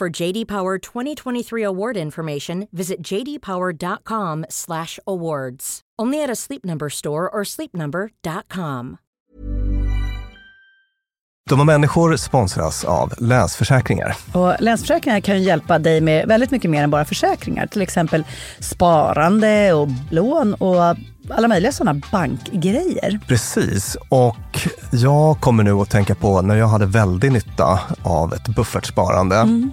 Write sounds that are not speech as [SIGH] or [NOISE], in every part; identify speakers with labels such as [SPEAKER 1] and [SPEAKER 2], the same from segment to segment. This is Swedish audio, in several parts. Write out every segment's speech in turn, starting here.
[SPEAKER 1] For JD Power 2023 award information, visit jdpower.com/awards. Only at a Sleep Number store or sleepnumber.com.
[SPEAKER 2] Dumma människor sponsras av Länsförsäkringar.
[SPEAKER 3] Och Länsförsäkringar kan ju hjälpa dig med väldigt mycket mer än bara försäkringar. Till exempel sparande och lån och alla möjliga sådana bankgrejer.
[SPEAKER 2] Precis, och jag kommer nu att tänka på när jag hade väldigt nytta av ett buffertsparande. Mm.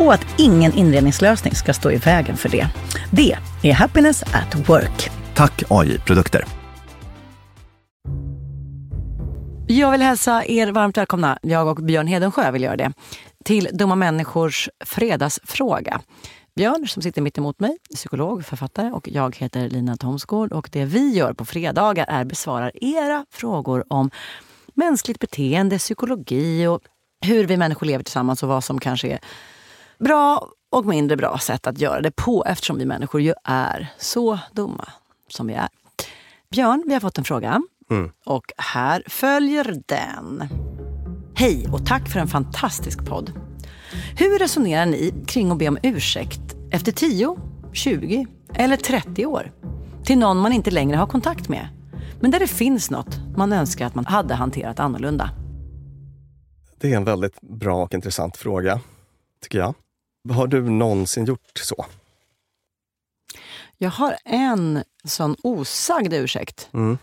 [SPEAKER 3] och att ingen inredningslösning ska stå i vägen för det. Det är Happiness at Work.
[SPEAKER 2] Tack AI Produkter.
[SPEAKER 3] Jag vill hälsa er varmt välkomna, jag och Björn Hedensjö vill göra det, till Dumma Människors fredagsfråga. Björn som sitter mitt emot mig, psykolog, författare och jag heter Lina Thomsgård och det vi gör på fredagar är besvarar era frågor om mänskligt beteende, psykologi och hur vi människor lever tillsammans och vad som kanske är bra och mindre bra sätt att göra det på eftersom vi människor ju är så dumma som vi är. Björn, vi har fått en fråga. Mm. Och här följer den. Hej och tack för en fantastisk podd. Hur resonerar ni kring att be om ursäkt efter 10, 20 eller 30 år? Till någon man inte längre har kontakt med. Men där det finns något man önskar att man hade hanterat annorlunda.
[SPEAKER 2] Det är en väldigt bra och intressant fråga, tycker jag. Har du någonsin gjort så?
[SPEAKER 3] Jag har en sån osagd ursäkt.
[SPEAKER 2] Mm.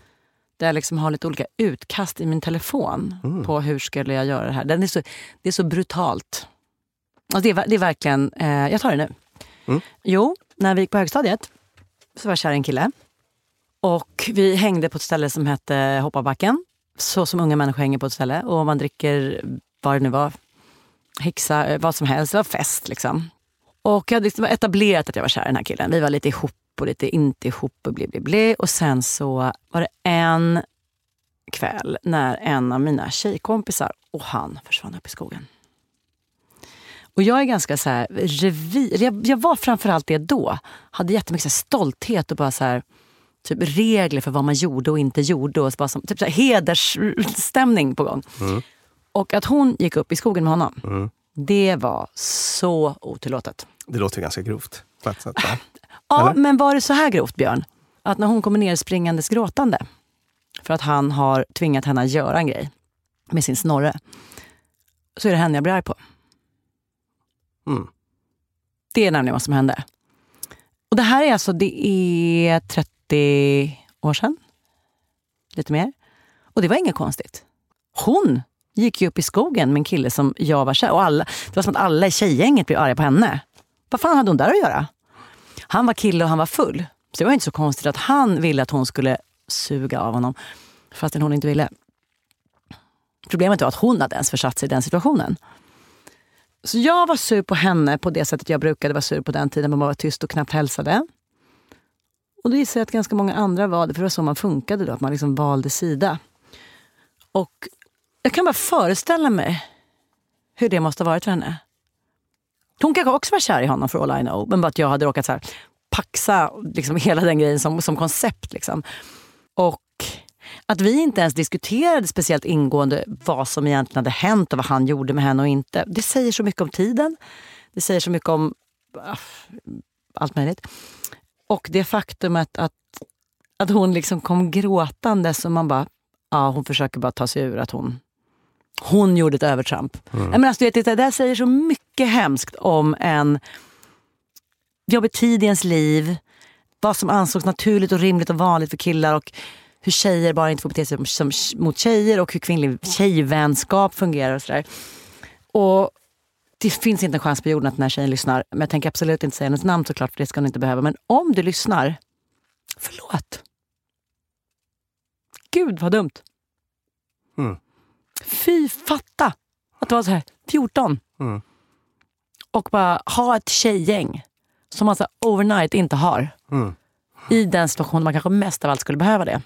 [SPEAKER 3] Där jag liksom har lite olika utkast i min telefon
[SPEAKER 2] Mm.
[SPEAKER 3] på hur skulle jag göra det här. Den är så, det är så brutalt. Alltså det, är, det är verkligen, eh, jag tar det nu.
[SPEAKER 2] Mm.
[SPEAKER 3] Jo, när vi gick på högstadiet så var jag kär i en kille. Och vi hängde på ett ställe som hette Hoppabacken. Så som unga människor hänger på ett ställe. Och man dricker vad det nu var, häxa, eh, vad som helst. Det var fest liksom. Och jag hade liksom etablerat att jag var kär i den här killen. Vi var lite ihop och lite inte ihop och bli, bli, bli. Och sen så var det en kväll när en av mina tjejkompisar och han försvann upp i skogen. Och jag är ganska så här revir. Jag, jag var framförallt det då. Hade jättemycket så här stolthet och bara så här typ regler för vad man gjorde och inte gjorde. Och så bara som, typ så här hedersstämning på gång. Mm. Och att hon gick upp i skogen med honom.
[SPEAKER 2] Mm.
[SPEAKER 3] Det var så otillåtet.
[SPEAKER 2] Det låter ganska grovt sätt. [LAUGHS]
[SPEAKER 3] Ja,
[SPEAKER 2] Eller?
[SPEAKER 3] men var det så här grovt Björn? Att när hon kommer ner springandes gråtande för att han har tvingat henne att göra en grej med sin snorre. Så är det henne jag blir arg på.
[SPEAKER 2] Mm.
[SPEAKER 3] Det är nämligen vad som hände. Och det här är alltså, det är 30 år sedan. Lite mer. Och det var inget konstigt. Hon gick ju upp i skogen med en kille som jag var kär och alla, Det var som att alla i tjejgänget blev arga på henne. Vad fan hade hon där att göra? Han var kille och han var full. Så det var inte så konstigt att han ville att hon skulle suga av honom. Fastän hon inte ville. Problemet var att hon hade ens försatt sig i den situationen. Så jag var sur på henne på det sättet jag brukade vara sur på den tiden. Man var tyst och knappt hälsade. Och då gissar jag att ganska många andra var det. För det var så man funkade då. Att man liksom valde sida. Och jag kan bara föreställa mig hur det måste ha varit för henne. Hon kanske också var kär i honom för all I know. Men bara att jag hade råkat så här, paxa liksom hela den grejen som, som koncept. Liksom. Och att vi inte ens diskuterade speciellt ingående vad som egentligen hade hänt och vad han gjorde med henne och inte. Det säger så mycket om tiden. Det säger så mycket om ah, allt möjligt. Och det faktumet att, att hon liksom kom gråtande så man bara, ja hon försöker bara ta sig ur att hon hon gjorde ett övertramp. Jag menar, alltså, du vet, det där säger så mycket hemskt om en jobbig tid i ens liv. Vad som ansågs naturligt och rimligt och vanligt för killar och hur tjejer bara inte får bete sig som, som, mot tjejer och hur kvinnlig tjejvänskap fungerar och sådär. Och det finns inte en chans på jorden att den här tjejen lyssnar. Men jag tänker absolut inte säga hennes namn såklart, för det ska hon inte behöva. Men om du lyssnar, förlåt. Gud vad dumt.
[SPEAKER 2] Mm.
[SPEAKER 3] Fy fatta att vara så här 14
[SPEAKER 2] Mm.
[SPEAKER 3] och bara ha ett tjejgäng som man så här overnight inte har.
[SPEAKER 2] Mm.
[SPEAKER 3] I den situation man kanske mest av allt skulle behöva det.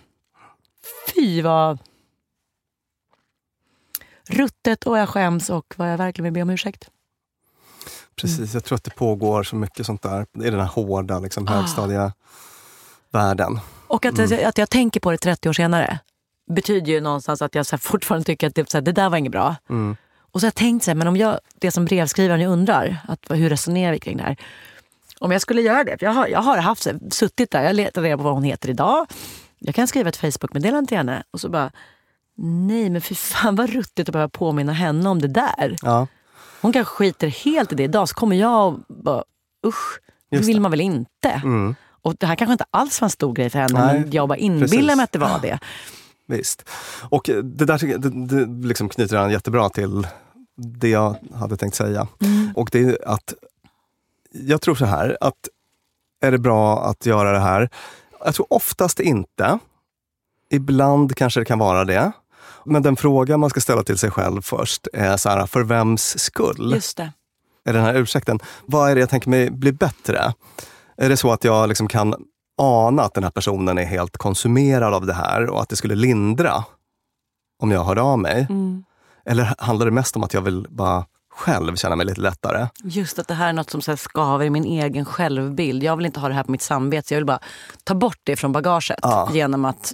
[SPEAKER 3] Fy vad ruttet och jag skäms och vad jag verkligen vill be om ursäkt.
[SPEAKER 2] Precis, jag tror att det pågår så mycket sånt där i den här hårda liksom,
[SPEAKER 3] Ah.
[SPEAKER 2] högstadievärlden.
[SPEAKER 3] Och att, att jag tänker på det 30 år senare betyder ju någonstans att jag så fortfarande tycker att det, så här, det där var inget bra.
[SPEAKER 2] Mm.
[SPEAKER 3] Och så har jag tänkt så här, men om jag, det som brevskrivaren undrar, att, hur resonerar vi kring det här? Om jag skulle göra det, jag har, jag har haft, så här, suttit där, jag letar reda på vad hon heter idag. Jag kan skriva ett Facebook-meddelande till henne och så bara, nej men fy fan vad ruttigt att behöva påminna henne om det där.
[SPEAKER 2] Ja,
[SPEAKER 3] Hon kanske skiter helt i det idag, så kommer jag och bara, usch, det
[SPEAKER 2] Just
[SPEAKER 3] vill
[SPEAKER 2] det.
[SPEAKER 3] man väl inte?
[SPEAKER 2] mm.
[SPEAKER 3] Och det här kanske inte alls var en stor grej för henne,
[SPEAKER 2] Nej,
[SPEAKER 3] men jag bara inbillar mig att det var det.
[SPEAKER 2] Visst. Och det där det, det liksom knyter an jättebra till det jag hade tänkt säga.
[SPEAKER 3] Mm.
[SPEAKER 2] Och det är att jag tror så här, att är det bra att göra det här? Jag tror oftast inte. Ibland kanske det kan vara det. Men den fråga man ska ställa till sig själv först är så här, för vems skull?
[SPEAKER 3] Just det.
[SPEAKER 2] är den här ursäkten. Vad är det jag tänker mig bli bättre? Är det så att jag liksom kan ana att den här personen är helt konsumerad av det här och att det skulle lindra om jag hörde av mig?
[SPEAKER 3] Mm.
[SPEAKER 2] Eller handlar det mest om att jag vill bara själv känna mig lite lättare?
[SPEAKER 3] Just att det här är något som så skaver i min egen självbild. Jag vill inte ha det här på mitt samvete. Jag vill bara ta bort det från bagaget
[SPEAKER 2] Ja.
[SPEAKER 3] genom att...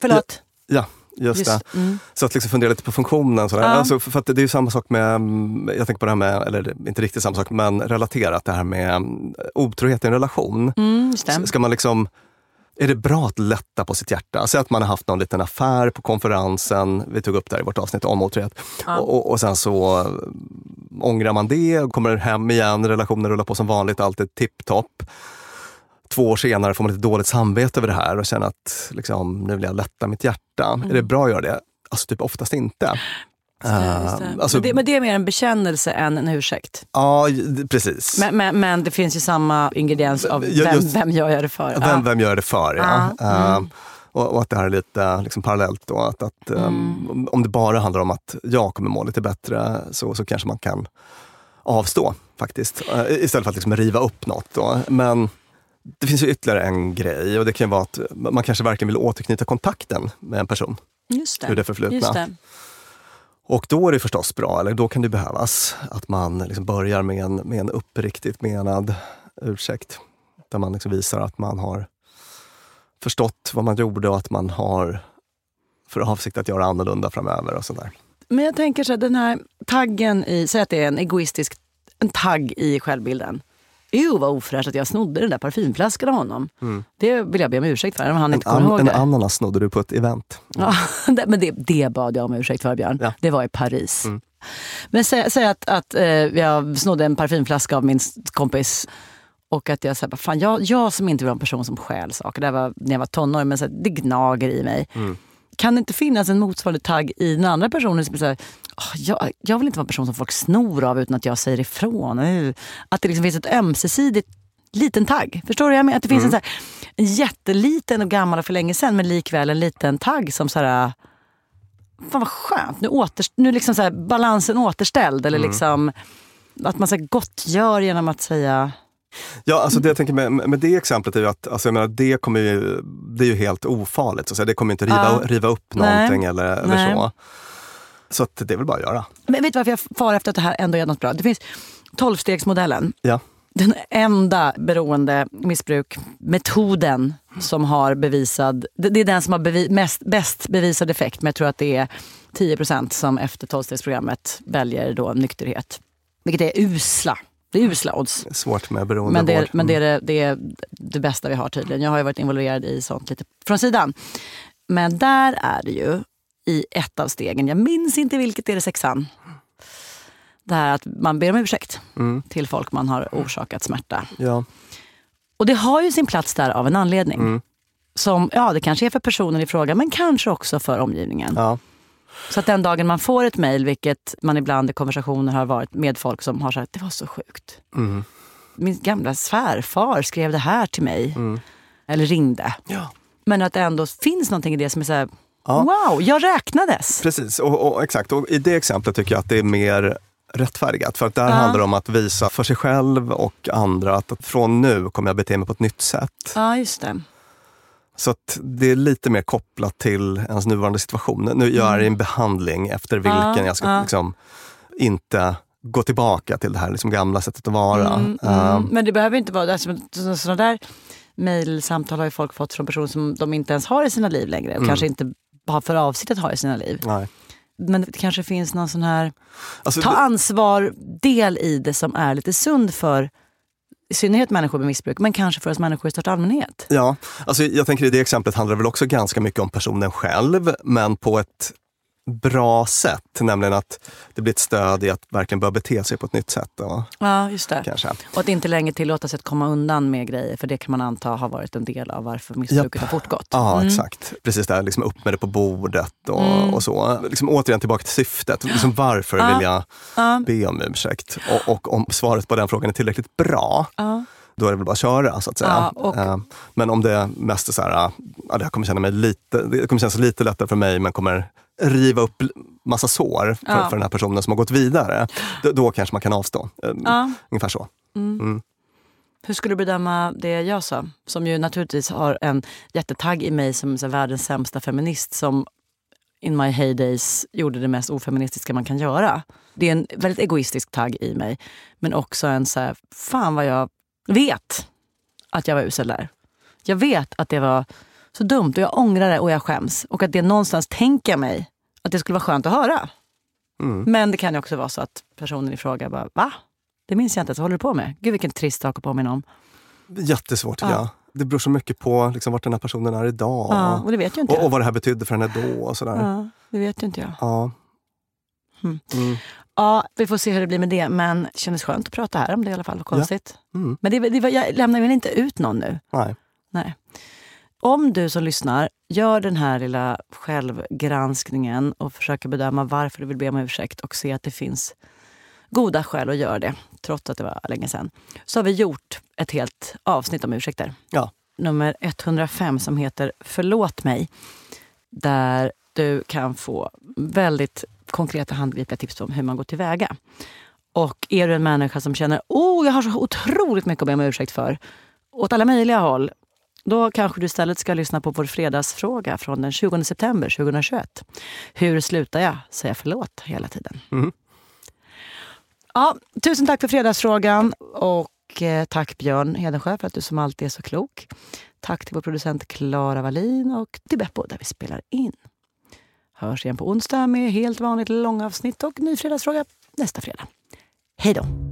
[SPEAKER 3] Förlåt.
[SPEAKER 2] Ja, just, det.
[SPEAKER 3] Mm.
[SPEAKER 2] Så att liksom fundera lite på funktionen. Sådär.
[SPEAKER 3] Ja.
[SPEAKER 2] Alltså, för att det är ju samma sak med, mm, jag tänker på det här med, eller inte riktigt samma sak, men relaterat det här med mm, otrohet i en relation.
[SPEAKER 3] Mm, just
[SPEAKER 2] Ska man liksom, är det bra att lätta på sitt hjärta? Säg att man har haft någon liten affär på konferensen, vi tog upp det här i vårt avsnitt om otrohet.
[SPEAKER 3] Ja.
[SPEAKER 2] Och, och, sen så äh, ångrar man det, och kommer hem igen, relationen rullar på som vanligt, allt är tipptopp. Två år senare får man lite dåligt samvete över det här och känner att liksom, nu vill jag lätta mitt hjärta. Är det bra att göra det? Alltså typ oftast inte.
[SPEAKER 3] Just det.
[SPEAKER 2] Eh, alltså-
[SPEAKER 3] men, det, men det är mer en bekännelse än en ursäkt.
[SPEAKER 2] Ja, precis.
[SPEAKER 3] Men, men, men det finns ju samma ingrediens av vem,
[SPEAKER 2] just-
[SPEAKER 3] vem gör jag det för?
[SPEAKER 2] Vem,
[SPEAKER 3] Ja.
[SPEAKER 2] vem gör det för? Ja.
[SPEAKER 3] Ja, mm.
[SPEAKER 2] Eh, och, och att det här är lite liksom, parallellt. Då, att, att, ehm, om- Om det bara handlar om att jag kommer må lite bättre så, så kanske man kan avstå faktiskt. Eh, istället för att liksom, riva upp något. Då. Men det finns ju ytterligare en grej och det kan vara att man kanske verkligen vill återknyta kontakten med en person
[SPEAKER 3] Just det.
[SPEAKER 2] ur det förflutna.
[SPEAKER 3] Det.
[SPEAKER 2] Och då är det förstås bra, eller då kan det behövas, att man liksom börjar med en, med en uppriktigt menad ursäkt. Där man liksom visar att man har förstått vad man gjorde och att man har för avsikt att göra annorlunda framöver och sådär.
[SPEAKER 3] Men jag tänker så här, den här taggen i, säg att det är en egoistisk en tagg i självbilden. Ew vad ofräscht att jag snodde den där parfymflaskan av honom. Det vill jag be om ursäkt för, om han inte ihåg
[SPEAKER 2] an, en
[SPEAKER 3] det.
[SPEAKER 2] ananas snodde du på ett event.
[SPEAKER 3] Ja, [LAUGHS] det- men det, det bad jag om ursäkt för Björn.
[SPEAKER 2] Ja.
[SPEAKER 3] Det var i Paris.
[SPEAKER 2] Mm.
[SPEAKER 3] Men säg, säg att, att eh, jag snodde en parfymflaska av min kompis och att jag säger, fan jag, jag som inte vill vara en person som stjäl saker, det var när jag var tonåring, men så här, det gnager i mig.
[SPEAKER 2] Mm.
[SPEAKER 3] Kan det inte finnas en motsvarande tagg i den andra personen som är så här, "Åh, jag, jag vill inte vara en person som folk snor av utan att jag säger ifrån. Att det liksom finns ett ömsesidigt liten tagg. Förstår du jag menar? Att det finns en, så här, en jätteliten och gammal och för länge sedan men likväl en liten tagg som så här Fan vad skönt, nu, åter, nu är liksom så här, balansen återställd. Eller liksom, att man så här, gottgör genom att säga...
[SPEAKER 2] Ja, alltså det jag tänker med, med det exemplet är ju att alltså jag menar, det, kommer ju, det är ju helt ofarligt. Så att säga. Det kommer inte riva,
[SPEAKER 3] Ja.
[SPEAKER 2] riva upp
[SPEAKER 3] Nej.
[SPEAKER 2] någonting eller, eller
[SPEAKER 3] Nej.
[SPEAKER 2] så. Så att det är väl bara att göra.
[SPEAKER 3] Men vet du varför jag far efter att det här ändå är något bra? Det finns tolvstegsmodellen.
[SPEAKER 2] Ja.
[SPEAKER 3] Den enda beroende missbrukmetoden som har bevisad... Det det är den som har bevi, mest, bäst bevisad effekt. Men jag tror att det är 10% som efter tolvstegsprogrammet väljer då nykterhet. Vilket är usla. Det är usla odds.
[SPEAKER 2] Svårt med beroendevård.
[SPEAKER 3] Men, det är, men det,
[SPEAKER 2] Mm.
[SPEAKER 3] är det, det är det bästa vi har tydligen. Jag har ju varit involverad i sånt lite från sidan. Men där är det ju i ett av stegen, jag minns inte vilket, är det sexan? Det här att man ber om ursäkt
[SPEAKER 2] Mm.
[SPEAKER 3] till folk man har orsakat smärta.
[SPEAKER 2] Ja.
[SPEAKER 3] Och det har ju sin plats där av en anledning.
[SPEAKER 2] Mm.
[SPEAKER 3] Som, ja, det kanske är för personen i fråga, men kanske också för omgivningen.
[SPEAKER 2] Ja.
[SPEAKER 3] Så att den dagen man får ett mejl, vilket man ibland i konversationer har varit med folk som har sagt, det var så sjukt.
[SPEAKER 2] Mm.
[SPEAKER 3] Min gamla svärfar skrev det här till mig.
[SPEAKER 2] Mm.
[SPEAKER 3] Eller ringde.
[SPEAKER 2] Ja.
[SPEAKER 3] Men att det ändå finns någonting i det som är så här,
[SPEAKER 2] Ja.
[SPEAKER 3] wow, jag räknades.
[SPEAKER 2] Precis, och, och, exakt. Och I det exemplet tycker jag att det är mer rättfärdigat. För att där
[SPEAKER 3] Ja.
[SPEAKER 2] handlar det om att visa för sig själv och andra att från nu kommer jag bete mig på ett nytt sätt.
[SPEAKER 3] Ja, just det.
[SPEAKER 2] Så att det är lite mer kopplat till ens nuvarande situation. Nu gör jag en behandling efter vilken
[SPEAKER 3] Mm. Ja,
[SPEAKER 2] jag ska liksom inte gå tillbaka till det här liksom gamla sättet att vara.
[SPEAKER 3] Mm, mm. Men det behöver inte vara... Alltså, så- sådana där mejlsamtal har ju folk fått från personer som de inte ens har i sina liv längre.
[SPEAKER 2] Mm.
[SPEAKER 3] Och kanske inte har för avsikt att ha i sina liv.
[SPEAKER 2] nej.
[SPEAKER 3] Men det kanske finns någon sån här
[SPEAKER 2] Alltså,
[SPEAKER 3] ta ansvar-del i det som är lite sund för i synnerhet människor med missbruk, men kanske för oss människor i största allmänhet.
[SPEAKER 2] Ja, alltså jag tänker i det exemplet handlar det väl också ganska mycket om personen själv, men på ett bra sätt. Nämligen att det blir ett stöd i att verkligen börja bete sig på ett nytt sätt. Då,
[SPEAKER 3] Ja, just det.
[SPEAKER 2] kanske.
[SPEAKER 3] Och att inte längre tillåta sig att komma undan med grejer, för det kan man anta har varit en del av varför missbruket har fortgått.
[SPEAKER 2] Ja,
[SPEAKER 3] Mm.
[SPEAKER 2] exakt. Precis där, liksom upp med det på bordet och,
[SPEAKER 3] Mm.
[SPEAKER 2] och så. Liksom återigen tillbaka till syftet. Liksom varför
[SPEAKER 3] Ja.
[SPEAKER 2] vill jag
[SPEAKER 3] Ja.
[SPEAKER 2] be om ursäkt? Och, och om svaret på den frågan är tillräckligt bra,
[SPEAKER 3] Ja.
[SPEAKER 2] då är det väl bara att köra så att säga.
[SPEAKER 3] Ja, och-
[SPEAKER 2] Eh, Men om det mest är så här, ja, det här kommer känna mig lite, det kommer kännas lite lättare för mig men kommer riva upp massa sår för,
[SPEAKER 3] Ja.
[SPEAKER 2] för den här personen som har gått vidare. Då, då kanske man kan avstå. Eh,
[SPEAKER 3] Ja.
[SPEAKER 2] Ungefär så.
[SPEAKER 3] Hur skulle du bedöma det jag sa? Som ju naturligtvis har en jättetagg i mig som så världens sämsta feminist som in my heydays gjorde det mest ofeministiska man kan göra. Det är en väldigt egoistisk tagg i mig. Men också en så här, fan vad jag vet att jag var usel där. Jag vet att det var så dumt och jag ångrar det och jag skäms. Och att det någonstans tänker mig att det skulle vara skönt att höra.
[SPEAKER 2] Mm.
[SPEAKER 3] Men det kan ju också vara så att personen i fråga bara, va? Det minns jag inte ens, vad håller du på med? Gud vilken trist sak att påminna om.
[SPEAKER 2] Jättesvårt tycker
[SPEAKER 3] Ja.
[SPEAKER 2] det beror så mycket på liksom, vart den här personen är idag.
[SPEAKER 3] Ja, och det vet ju inte
[SPEAKER 2] och,
[SPEAKER 3] jag.
[SPEAKER 2] och vad det här betydde för henne då. Och sådär.
[SPEAKER 3] Ja, det vet ju inte jag.
[SPEAKER 2] Ja.
[SPEAKER 3] Mm.
[SPEAKER 2] Mm.
[SPEAKER 3] Ja, vi får se hur det blir med det. Men det kändes skönt att prata här om det i alla fall. Vad konstigt.
[SPEAKER 2] Mm.
[SPEAKER 3] Men det, det, var- jag lämnar väl inte ut någon nu?
[SPEAKER 2] Nej.
[SPEAKER 3] Nej. Om du som lyssnar gör den här lilla självgranskningen och försöker bedöma varför du vill be om ursäkt och se att det finns goda skäl att göra det, trots att det var länge sedan, så har vi gjort ett helt avsnitt om ursäkter.
[SPEAKER 2] Ja.
[SPEAKER 3] Nummer 105 som heter Förlåt mig. Där du kan få väldigt konkreta handgripliga tips om hur man går tillväga. Och är du en människa som känner oh, jag har så otroligt mycket att be om ursäkt för, åt alla möjliga håll, då kanske du istället ska lyssna på vår fredagsfråga från den 20 september 2021. Hur slutar jag säga förlåt hela tiden?
[SPEAKER 2] Mm.
[SPEAKER 3] Ja, tusen tack för fredagsfrågan och eh, tack Björn Hedensjö för att du som alltid är så klok. Tack till vår producent Klara Wallin och till Beppo där vi spelar in. Hörs igen på onsdag med helt vanligt långavsnitt och ny fredagsfråga nästa fredag. Hej då!